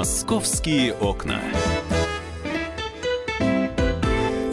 Московские окна.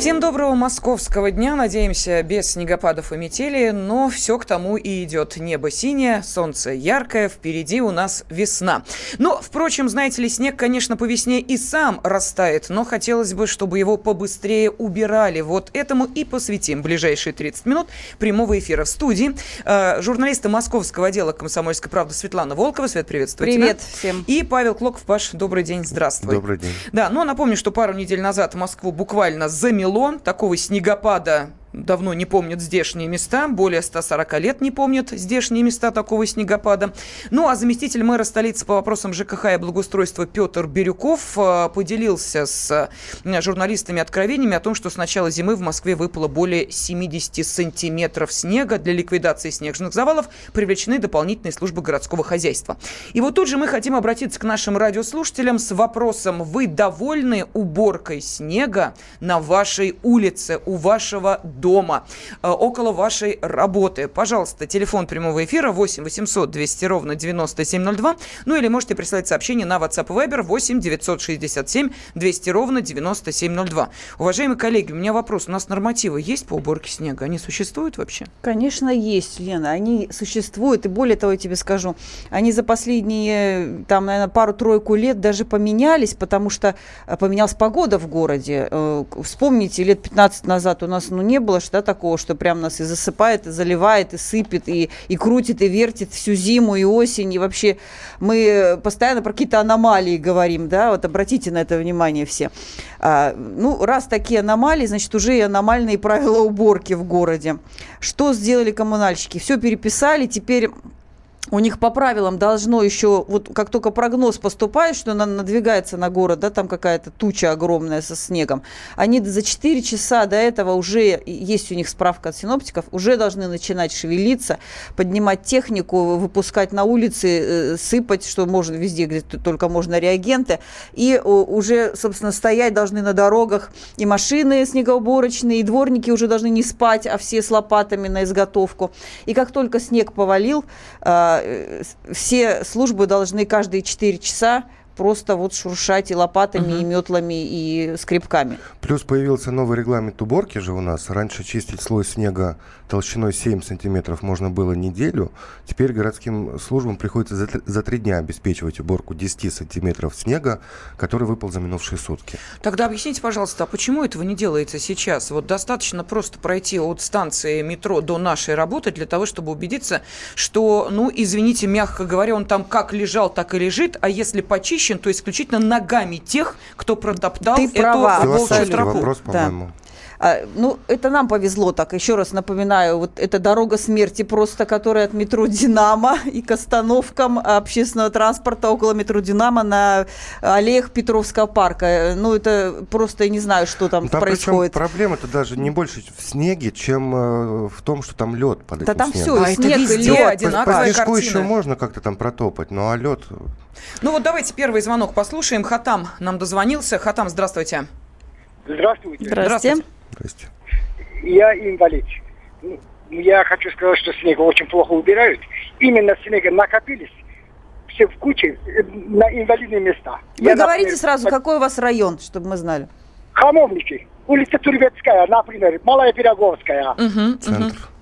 Всем доброго московского дня. Надеемся, без снегопадов и метели, но все к тому и идет. Небо синее, солнце яркое, впереди у нас весна. Но, впрочем, знаете ли, снег, конечно, по весне и сам растает, но хотелось бы, чтобы его побыстрее убирали. Вот этому и посвятим ближайшие 30 минут прямого эфира в студии. Э, журналисты московского отдела «Комсомольской правды» Светлана Волкова. Свет, приветствую Привет тебя. всем. И Павел Клоков. Паш, добрый день, здравствуй. Добрый день. Да, ну напомню, что пару недель назад Москву буквально замело Вавилон, такого снегопада давно не помнят здешние места, более 140 лет не помнят здешние места такого снегопада. Ну, а заместитель мэра столицы по вопросам ЖКХ и благоустройства Петр Бирюков э, поделился с э, журналистами откровениями о том, что с начала зимы в Москве выпало более 70 сантиметров снега. Для ликвидации снежных завалов привлечены дополнительные службы городского хозяйства. И вот тут же мы хотим обратиться к нашим радиослушателям с вопросом, вы довольны уборкой снега на вашей улице, у вашего дома? Дома, э, около вашей работы. Пожалуйста, телефон прямого эфира 8 800 200 ровно 9702. Ну или можете прислать сообщение на WhatsApp Viber 8 967 200 ровно 9702. Уважаемые коллеги, у меня вопрос. У нас нормативы есть по уборке снега? Они существуют вообще? Конечно, есть, Лена. Они существуют. И более того, я тебе скажу, они за последние, там, наверное, пару-тройку лет даже поменялись, потому что э, поменялась погода в городе. Э, вспомните, лет 15 назад у нас ну, не было что, да, такого, что прям нас и засыпает, и заливает, и сыпет, и, и крутит, и вертит всю зиму, и осень, и вообще мы постоянно про какие-то аномалии говорим, да, вот обратите на это внимание все. А, ну, раз такие аномалии, значит, уже и аномальные правила уборки в городе. Что сделали коммунальщики? Все переписали, теперь у них по правилам должно еще, вот как только прогноз поступает, что она надвигается на город, да, там какая-то туча огромная со снегом, они за 4 часа до этого уже, есть у них справка от синоптиков, уже должны начинать шевелиться, поднимать технику, выпускать на улицы, э, сыпать, что можно везде, где только можно реагенты, и уже, собственно, стоять должны на дорогах и машины снегоуборочные, и дворники уже должны не спать, а все с лопатами на изготовку. И как только снег повалил, а, все службы должны каждые 4 часа просто вот шуршать и лопатами, угу. и метлами, и скребками. Плюс появился новый регламент уборки же у нас. Раньше чистить слой снега толщиной 7 сантиметров можно было неделю. Теперь городским службам приходится за, за 3 дня обеспечивать уборку 10 сантиметров снега, который выпал за минувшие сутки. Тогда объясните, пожалуйста, а почему этого не делается сейчас? Вот достаточно просто пройти от станции метро до нашей работы для того, чтобы убедиться, что, ну, извините, мягко говоря, он там как лежал, так и лежит, а если почище, очищен, то исключительно ногами тех, кто протоптал Ты эту права. волчью тропу. вопрос, по-моему. Да. А, ну, это нам повезло так. Еще раз напоминаю, вот эта дорога смерти просто, которая от метро «Динамо» и к остановкам общественного транспорта около метро «Динамо» на аллеях Петровского парка. Ну, это просто, я не знаю, что там, там происходит. проблема-то даже не больше в снеге, чем э, в том, что там лед под да этим там снегом. все, и снег, и лед. одинаковая по, по снежку еще можно как-то там протопать, ну а лед... Ну вот давайте первый звонок послушаем. Хатам нам дозвонился. Хатам, здравствуйте. Здравствуйте. Здравствуйте. Здрасте. Я инвалид. Ну, я хочу сказать, что снег очень плохо убирают. Именно снега накопились все в куче э, на инвалидные места. Вы я, говорите например, сразу, какой у вас район, чтобы мы знали? Хамовники. Улица Турбецкая, например, Малая Пироговская. Угу, Центр. Угу.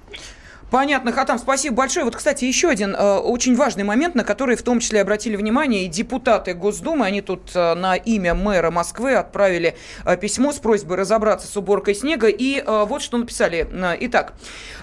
Понятно, Хатам, спасибо большое. Вот, кстати, еще один э, очень важный момент, на который в том числе обратили внимание и депутаты Госдумы. Они тут э, на имя мэра Москвы отправили э, письмо с просьбой разобраться с уборкой снега. И э, вот что написали. Э, итак,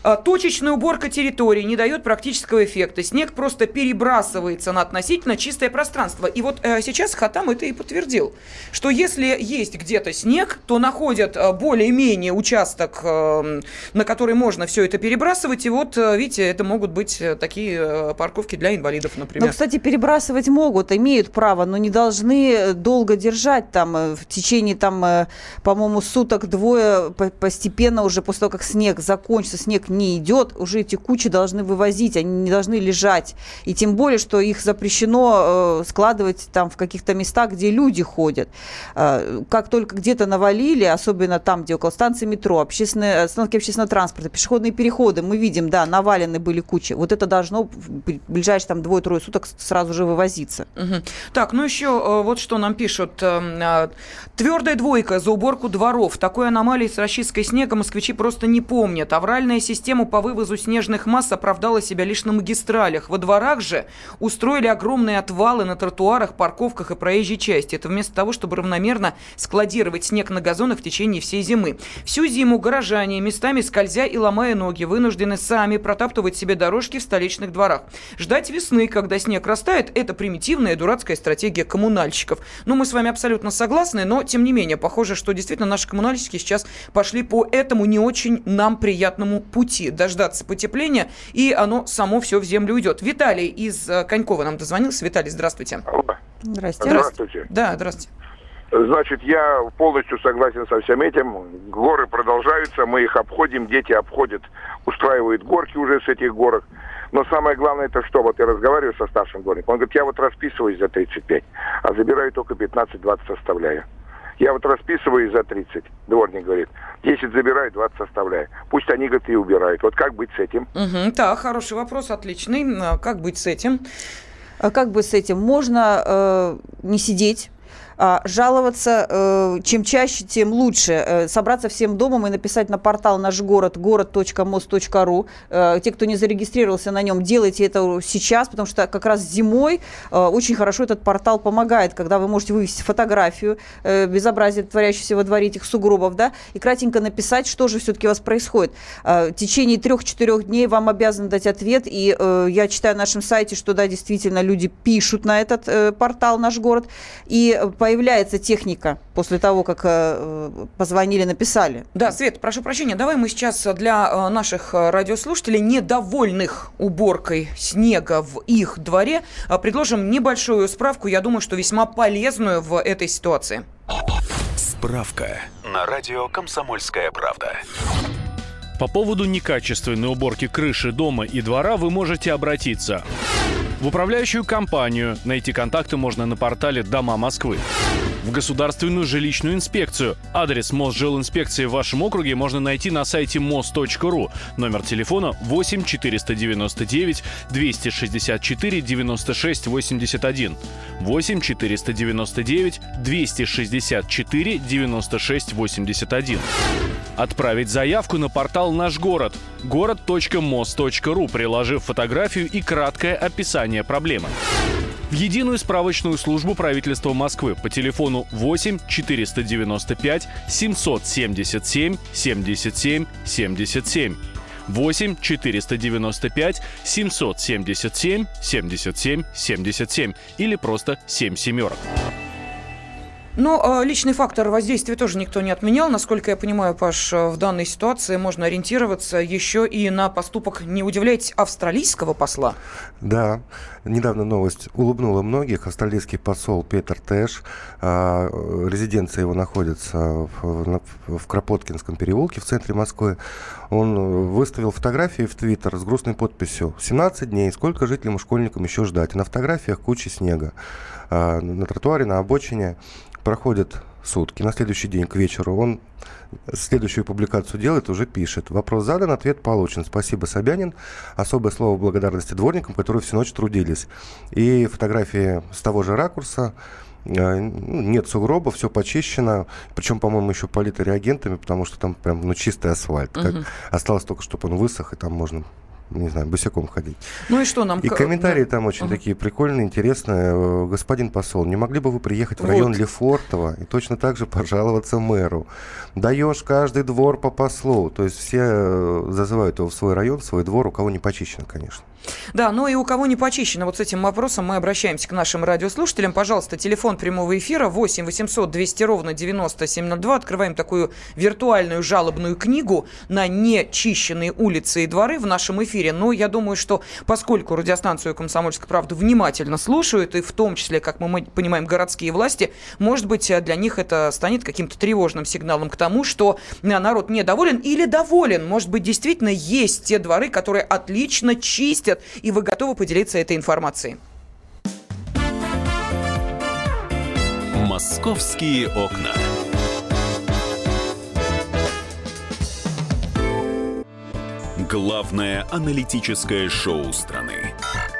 э, точечная уборка территории не дает практического эффекта. Снег просто перебрасывается на относительно чистое пространство. И вот э, сейчас Хатам это и подтвердил, что если есть где-то снег, то находят э, более-менее участок, э, на который можно все это перебрасывать, и вот, э, видите, это могут быть э, такие э, парковки для инвалидов, например. Ну, кстати, перебрасывать могут, имеют право, но не должны долго держать там в течение, там, по-моему, суток двое постепенно уже после того, как снег закончится, снег не идет, уже эти кучи должны вывозить, они не должны лежать. И тем более, что их запрещено складывать там в каких-то местах, где люди ходят. Как только где-то навалили, особенно там, где около станции метро, общественные, остановки общественного транспорта, пешеходные переходы, мы видим, да, навалены были кучи. Вот это должно в ближайшие там двое-трое суток сразу же вывозиться. Угу. Так, ну еще э, вот что нам пишут. Э, Твердая двойка за уборку дворов. Такой аномалии с расчисткой снега москвичи просто не помнят. Авральная система по вывозу снежных масс оправдала себя лишь на магистралях. Во дворах же устроили огромные отвалы на тротуарах, парковках и проезжей части. Это вместо того, чтобы равномерно складировать снег на газонах в течение всей зимы. Всю зиму горожане, местами скользя и ломая ноги, вынуждены сами протаптывать себе дорожки в столичных дворах. Ждать весны, когда снег растает, это примитивная дурацкая стратегия коммунальщиков. Ну, мы с вами абсолютно согласны, но, тем не менее, похоже, что действительно наши коммунальщики сейчас пошли по этому не очень нам приятному пути. Дождаться потепления, и оно само все в землю уйдет. Виталий из э, Конькова нам дозвонился. Виталий, здравствуйте. Здравствуйте. Здравствуйте. Да, здравствуйте. Значит, я полностью согласен со всем этим. Горы продолжаются, мы их обходим, дети обходят, устраивают горки уже с этих горок. Но самое главное это что? Вот я разговариваю со старшим дворником. Он говорит, я вот расписываюсь за 35, а забираю только 15-20 составляю. Я вот расписываюсь за 30, дворник говорит. 10 забираю, 20 составляю. Пусть они, говорит, и убирают. Вот как быть с этим? Угу, так, хороший вопрос, отличный. А как быть с этим? А как бы с этим? Можно э, не сидеть жаловаться. Э, чем чаще, тем лучше. Э, собраться всем домом и написать на портал наш город город.мост.ру. Э, те, кто не зарегистрировался на нем, делайте это сейчас, потому что как раз зимой очень хорошо этот портал помогает, когда вы можете вывести фотографию безобразия, творящегося во дворе этих сугробов, да, и кратенько написать, что же все-таки у вас происходит. В течение трех-четырех дней вам обязаны дать ответ, и я читаю на нашем сайте, что, да, действительно, люди пишут на этот портал «Наш город», и появляется техника после того, как э, позвонили, написали. Да, Свет, прошу прощения, давай мы сейчас для э, наших э, радиослушателей, недовольных уборкой снега в их дворе, предложим небольшую справку, я думаю, что весьма полезную в этой ситуации. Справка на радио «Комсомольская правда». По поводу некачественной уборки крыши дома и двора вы можете обратиться в управляющую компанию. Найти контакты можно на портале «Дома Москвы». В Государственную жилищную инспекцию. Адрес Мосжилинспекции в вашем округе можно найти на сайте mos.ru. Номер телефона 8 499 264 96 81. 8 499 264 96 81. Отправить заявку на портал «Наш город» город.мос.ру, приложив фотографию и краткое описание проблемы. В единую справочную службу правительства Москвы по телефону 8 495 777 77 77 8 495 777 77 77 или просто 7 семерок. Но э, личный фактор воздействия тоже никто не отменял. Насколько я понимаю, Паш, в данной ситуации можно ориентироваться еще и на поступок, не удивляйтесь, австралийского посла. Да, недавно новость улыбнула многих. Австралийский посол Петр Тэш, э, резиденция его находится в, в Кропоткинском переулке в центре Москвы. Он выставил фотографии в Твиттер с грустной подписью «17 дней, сколько жителям и школьникам еще ждать?» На фотографиях куча снега. На тротуаре, на обочине проходят сутки, на следующий день к вечеру он следующую публикацию делает, уже пишет. Вопрос задан, ответ получен. Спасибо, Собянин. Особое слово благодарности дворникам, которые всю ночь трудились. И фотографии с того же ракурса. Э, ну, нет сугроба, все почищено. Причем, по-моему, еще политы реагентами, потому что там прям ну, чистый асфальт. Как осталось только, чтобы он высох, и там можно не знаю, босиком ходить. Ну и что нам... И комментарии там очень uh-huh. такие прикольные, интересные. Э, господин посол, не могли бы вы приехать в район вот. Лефортово и точно так же пожаловаться мэру? Даешь каждый двор по послу. То есть все э, зазывают его в свой район, в свой двор, у кого не почищено, конечно. Да, ну и у кого не почищено, вот с этим вопросом мы обращаемся к нашим радиослушателям. Пожалуйста, телефон прямого эфира 8 800 200 ровно 9702. Открываем такую виртуальную жалобную книгу на нечищенные улицы и дворы в нашем эфире. Но я думаю, что поскольку радиостанцию «Комсомольская правда» внимательно слушают, и в том числе, как мы понимаем, городские власти, может быть, для них это станет каким-то тревожным сигналом к тому, что народ недоволен или доволен. Может быть, действительно есть те дворы, которые отлично чистят чистят, и вы готовы поделиться этой информацией. Московские окна. Главное аналитическое шоу страны.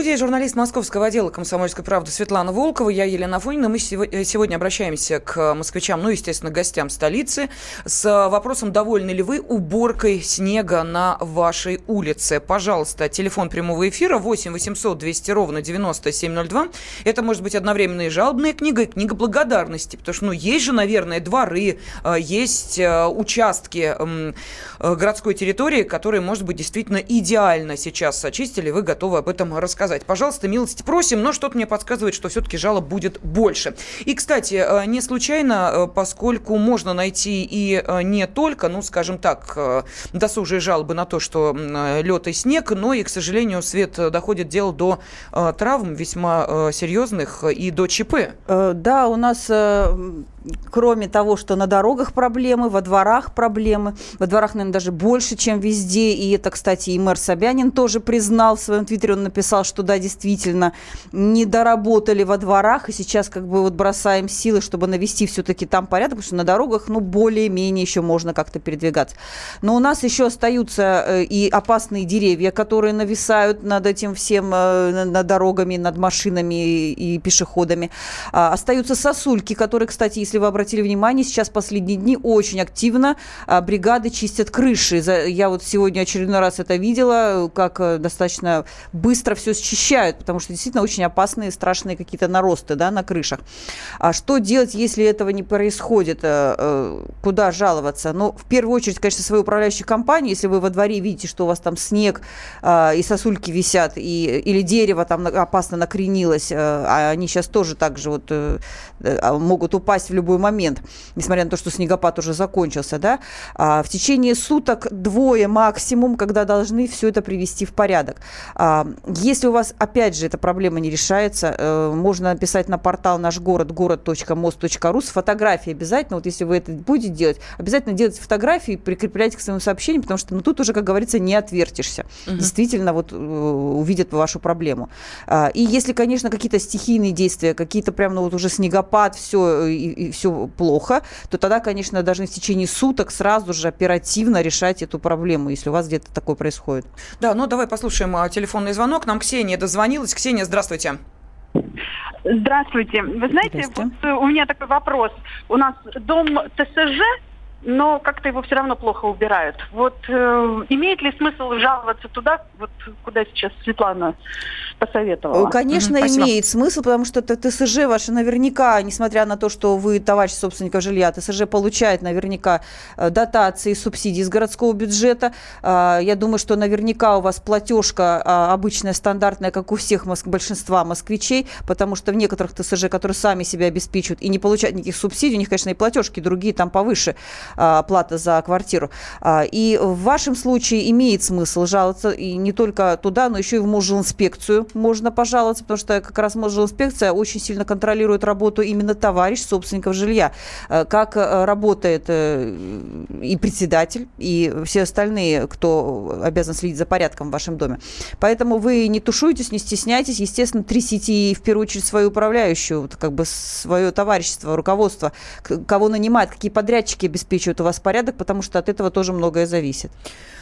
Студии журналист московского отдела «Комсомольской правды» Светлана Волкова. Я Елена Афонина. Мы э, сегодня обращаемся к москвичам, ну, естественно, гостям столицы, с вопросом, довольны ли вы уборкой снега на вашей улице. Пожалуйста, телефон прямого эфира 8 800 200 ровно 9702. Это может быть одновременно и жалобная книга, и книга благодарности, потому что, ну, есть же, наверное, дворы, э, есть э, участки городской территории, которые, может быть, действительно идеально сейчас очистили. Вы готовы об этом рассказать сказать. Пожалуйста, милости просим, но что-то мне подсказывает, что все-таки жалоб будет больше. И, кстати, э, не случайно, э, поскольку можно найти и э, не только, ну, скажем так, досужие жалобы на то, что лед и снег, но и, к сожалению, Свет доходит дело до травм весьма серьезных и до ЧП. Да, у нас кроме того, что на дорогах проблемы, во дворах проблемы. Во дворах, наверное, даже больше, чем везде. И это, кстати, и мэр Собянин тоже признал в своем твиттере. Он написал, что да, действительно, не доработали во дворах. И сейчас как бы вот бросаем силы, чтобы навести все-таки там порядок. Потому что на дорогах, ну, более-менее еще можно как-то передвигаться. Но у нас еще остаются э, и опасные деревья, которые нависают над этим всем, э, над дорогами, над машинами и пешеходами. А, остаются сосульки, которые, кстати, если вы обратили внимание, сейчас последние дни очень активно а, бригады чистят крыши. Я вот сегодня очередной раз это видела, как э, достаточно быстро все счищают, потому что действительно очень опасные, страшные какие-то наросты да, на крышах. А что делать, если этого не происходит? Э, э, куда жаловаться? Ну, в первую очередь, конечно, свою управляющую компанию, если вы во дворе видите, что у вас там снег а, и сосульки висят, и, или дерево там опасно накренилось, а они сейчас тоже так же вот могут упасть в любой момент, несмотря на то, что снегопад уже закончился, да, а, в течение суток двое максимум, когда должны все это привести в порядок. А, если у вас, опять же, эта проблема не решается, э, можно написать на портал наш город, город.мост.ру с фотографией обязательно, вот если вы это будете делать, обязательно делайте фотографии, прикрепляйте к своему сообщению, потому что ну, тут уже, как говорится, не отвертишься. Угу. Действительно, вот э, увидят вашу проблему. А, и если, конечно, какие-то стихийные действия, какие-то прям, ну вот уже снегопад, все, и, и все плохо, то тогда, конечно, должны в течение суток сразу же оперативно решать эту проблему, если у вас где-то такое происходит. Да, ну давай послушаем а, телефонный звонок. Нам Ксения дозвонилась. Ксения, здравствуйте. Здравствуйте. Вы знаете, вот э, у меня такой вопрос. У нас дом ТСЖ, но как-то его все равно плохо убирают. Вот э, имеет ли смысл жаловаться туда, вот куда сейчас Светлана посоветовала? Конечно, угу, имеет смысл, потому что ТСЖ ваше наверняка, несмотря на то, что вы товарищ собственника жилья, ТСЖ получает наверняка э, дотации, субсидии из городского бюджета. Э, я думаю, что наверняка у вас платежка э, обычная, стандартная, как у всех моск- большинства москвичей, потому что в некоторых ТСЖ, которые сами себя обеспечивают и не получают никаких субсидий, у них, конечно, и платежки другие там повыше а, плата за квартиру. А, и в вашем случае имеет смысл жаловаться и не только туда, но еще и в Мосжилинспекцию можно пожаловаться, потому что как раз Мосжилинспекция очень сильно контролирует работу именно товарищ собственников жилья. А, как работает э, и председатель, и все остальные, кто обязан следить за порядком в вашем доме. Поэтому вы не тушуйтесь, не стесняйтесь, естественно, трясите в первую очередь свою управляющую, как бы свое товарищество, руководство, кого нанимает, какие подрядчики обеспечивают обеспечивают у вас порядок, потому что от этого тоже многое зависит.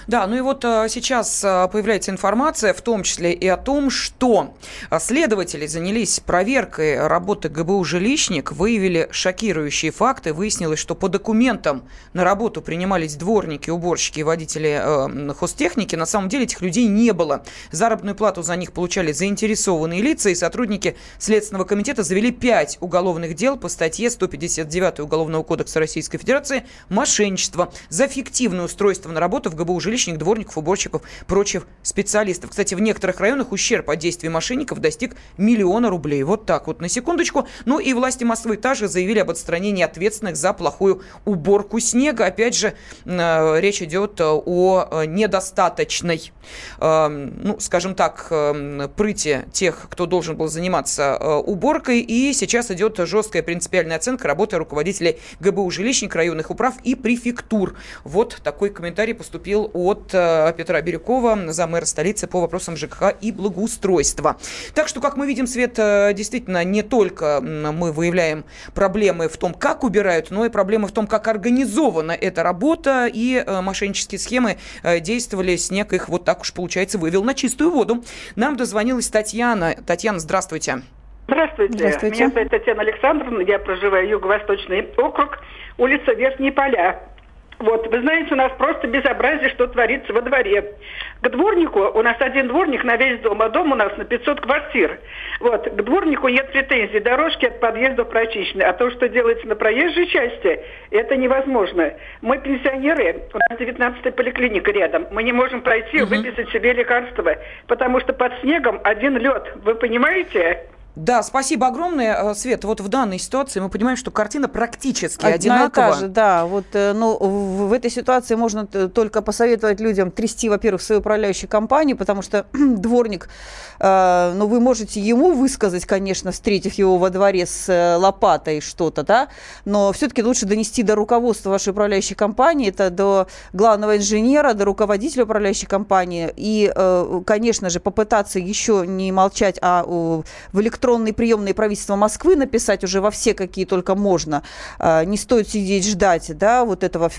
Да, ну и вот а, сейчас а, появляется информация, в том числе и о том, что следователи занялись проверкой работы ГБУ «Жилищник», выявили шокирующие факты. Выяснилось, что по документам на работу принимались дворники, уборщики и водители э, хозтехники. На самом деле этих людей не было. Заработную плату за них получали заинтересованные лица, и сотрудники Следственного комитета завели пять уголовных дел по статье 159 Уголовного кодекса Российской Федерации мошенничество, за фиктивное устройство на работу в ГБУ жилищных, дворников, уборщиков, прочих специалистов. Кстати, в некоторых районах ущерб от действий мошенников достиг миллиона рублей. Вот так вот, на секундочку. Ну и власти Москвы также заявили об отстранении ответственных за плохую уборку снега. Опять же, э, речь идет о э, недостаточной, э, ну, скажем так, прыти тех, кто должен был заниматься уборкой. И сейчас идет жесткая принципиальная оценка работы руководителей ГБУ жилищных, районных управ и префектур. Вот такой комментарий поступил от Петра Бирюкова, замэра столицы по вопросам ЖКХ и благоустройства. Так что, как мы видим, Свет, действительно, не только мы выявляем проблемы в том, как убирают, но и проблемы в том, как организована эта работа, и э, мошеннические схемы э, действовали, снег их вот так уж, получается, вывел на чистую воду. Нам дозвонилась Татьяна. Татьяна, здравствуйте. Здравствуйте. Здравствуйте. Меня зовут Татьяна Александровна, я проживаю Юго-Восточный округ, улица Верхние Поля. Вот, вы знаете, у нас просто безобразие, что творится во дворе. К дворнику, у нас один дворник на весь дом, а дом у нас на 500 квартир. Вот, к дворнику нет претензий, дорожки от подъездов прочищены. А то, что делается на проезжей части, это невозможно. Мы пенсионеры, у нас 19-я поликлиника рядом. Мы не можем пройти, угу. выписать себе лекарства, потому что под снегом один лед. Вы понимаете? Да, спасибо огромное, э, Свет. Вот в данной ситуации мы понимаем, что картина практически Одна одинакова. Та же, да, вот, э, ну, в, этой ситуации можно только посоветовать людям трясти, во-первых, свою управляющую компанию, потому что дворник, э, ну, вы можете ему высказать, конечно, встретив его во дворе с э, лопатой что-то, да, но все-таки лучше донести до руководства вашей управляющей компании, это до главного инженера, до руководителя управляющей компании, и, э, конечно же, попытаться еще не молчать, а э, в электронном электронные приемные правительства Москвы написать уже во все, какие только можно. А, не стоит сидеть ждать, да, вот этого,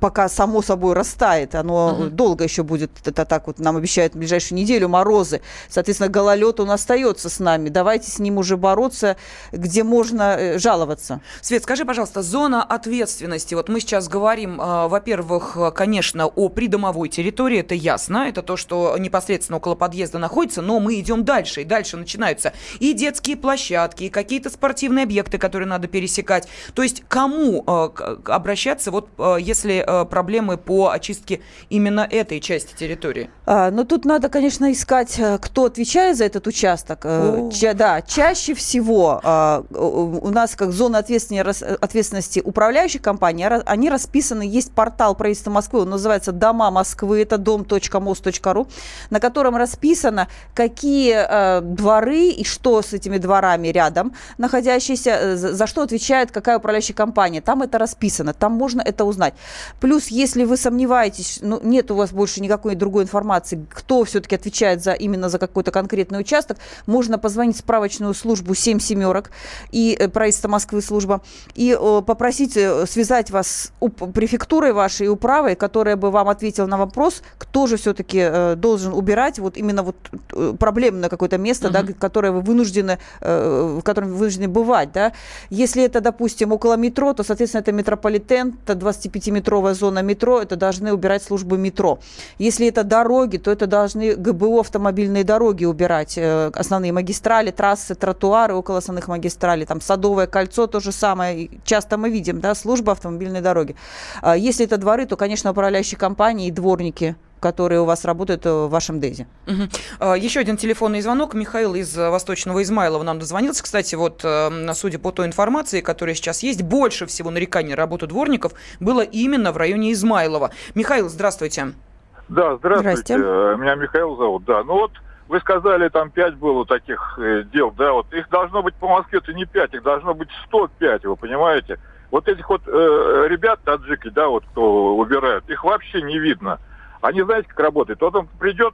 пока само собой растает. Оно угу. долго еще будет, это так вот нам обещают в ближайшую неделю морозы. Соответственно, гололед он остается с нами. Давайте с ним уже бороться, где можно э, жаловаться. Свет, скажи, пожалуйста, зона ответственности. Вот мы сейчас говорим, а, во-первых, конечно, о придомовой территории, это ясно, это то, что непосредственно около подъезда находится, но мы идем дальше, и дальше начинаются и детские площадки, и какие-то спортивные объекты, которые надо пересекать. То есть кому э, обращаться, вот э, если э, проблемы по очистке именно этой части территории? А, ну, тут надо, конечно, искать, э, кто отвечает за этот участок. Э, ча, да, чаще всего э, у нас как зона ответственности управляющих компаний, они расписаны, есть портал правительства Москвы, он называется «Дома Москвы», это дом.мост.ру, на котором расписано, какие э, дворы и что с этими дворами рядом находящиеся, э, за что отвечает какая управляющая компания. Там это расписано, там можно это узнать. Плюс, если вы сомневаетесь, ну, нет у вас больше никакой другой информации, кто все-таки отвечает за, именно за какой-то конкретный участок, можно позвонить в справочную службу 7 семерок и э, правительство Москвы служба и попросить э, связать вас с префектурой вашей управой, которая бы вам ответила на вопрос, кто же все-таки должен убирать вот именно вот проблемное какое-то место, uh-huh. да, которое вы вынуждены, э, в котором вы вынуждены бывать, да. Если это, допустим, около метро, то, соответственно, это метрополитен, это 25-метровая зона метро, это должны убирать службы метро. Если это дороги, то это должны ГБУ автомобильные дороги убирать, э, основные магистрали, трассы, тротуары около основных магистралей, там Садовое кольцо, то же самое, часто мы видим, да, служба автомобильной дороги. А если это дворы, то, конечно, управляющие компании и дворники которые у вас работают э, в вашем ДЭЗе. Угу. Еще один телефонный звонок. Михаил из э, Восточного Измайлова нам дозвонился. Кстати, вот э, судя по той информации, которая сейчас есть, больше всего нареканий на работу дворников было именно в районе Измайлова. Михаил, здравствуйте. Да, здравствуйте. здравствуйте. Меня Михаил зовут. Да, ну вот вы сказали, там пять было таких дел, да, вот их должно быть по Москве-то не пять, их должно быть 105, вы понимаете? Вот этих вот э, ребят, таджики, да, вот кто убирают, их вообще не видно. Они знаете, как работают? Вот он придет,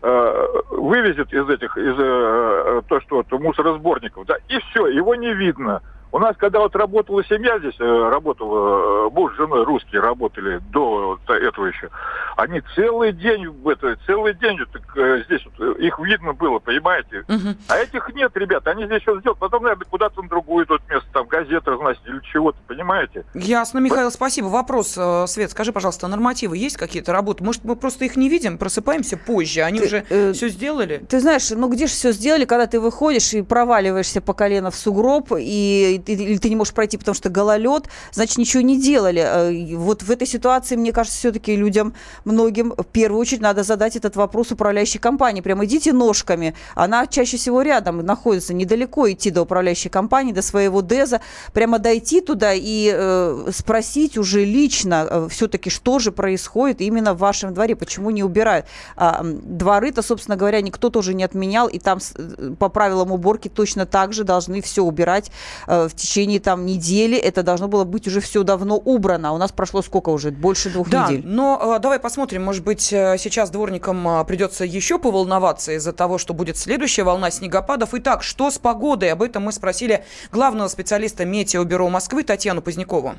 э, вывезет из этих, из э, то, что вот, мусоросборников, да, и все, его не видно. У нас, когда вот работала семья здесь, э, работала, э, муж с женой русские работали до этого еще, они целый день, это, целый день вот, э, здесь вот, их видно было, понимаете? Угу. А этих нет, ребята, они здесь все сделают, потом, наверное, куда-то на другую тут место, там, газеты разносить или чего-то, понимаете? Ясно, Михаил, спасибо. Вопрос, Свет, скажи, пожалуйста, нормативы есть какие-то работы? Может, мы просто их не видим, просыпаемся позже, они ты, уже э, все сделали? Ты знаешь, ну где же все сделали, когда ты выходишь и проваливаешься по колено в сугроб, и или ты не можешь пройти, потому что гололед, значит, ничего не делали. Вот в этой ситуации, мне кажется, все-таки людям, многим, в первую очередь, надо задать этот вопрос управляющей компании. Прямо идите ножками. Она чаще всего рядом находится, недалеко идти до управляющей компании, до своего ДЭЗа. Прямо дойти туда и э, спросить уже лично э, все-таки, что же происходит именно в вашем дворе, почему не убирают. А, дворы-то, собственно говоря, никто тоже не отменял, и там э, по правилам уборки точно так же должны все убирать э, в течение там недели. Это должно было быть уже все давно убрано. А у нас прошло сколько уже? Больше двух да, недель. но э, давай посмотрим, может быть, э, сейчас дворникам э, придется еще поволноваться из-за того, что будет следующая волна снегопадов. Итак, что с погодой? Об этом мы спросили главного специалиста Метеобюро Москвы Татьяну Позднякову.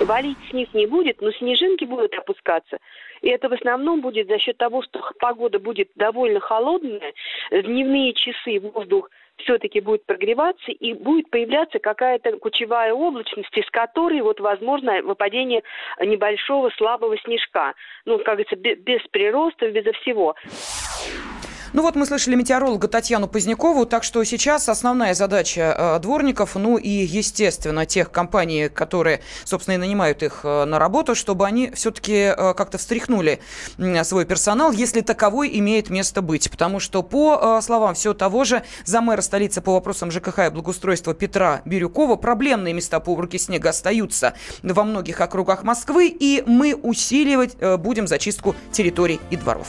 Валить снег не будет, но снежинки будут опускаться. И это в основном будет за счет того, что погода будет довольно холодная, дневные часы воздух все-таки будет прогреваться и будет появляться какая-то кучевая облачность, из которой вот возможно выпадение небольшого слабого снежка. Ну, как говорится, без прироста, безо всего. Ну вот мы слышали метеоролога Татьяну Позднякову, так что сейчас основная задача э, дворников, ну и, естественно, тех компаний, которые, собственно, и нанимают их э, на работу, чтобы они все-таки э, как-то встряхнули свой персонал, если таковой имеет место быть. Потому что, по словам все того же замэра столицы по вопросам ЖКХ и благоустройства Петра Бирюкова, проблемные места по уборке снега остаются во многих округах Москвы, и мы усиливать будем зачистку территорий и дворов.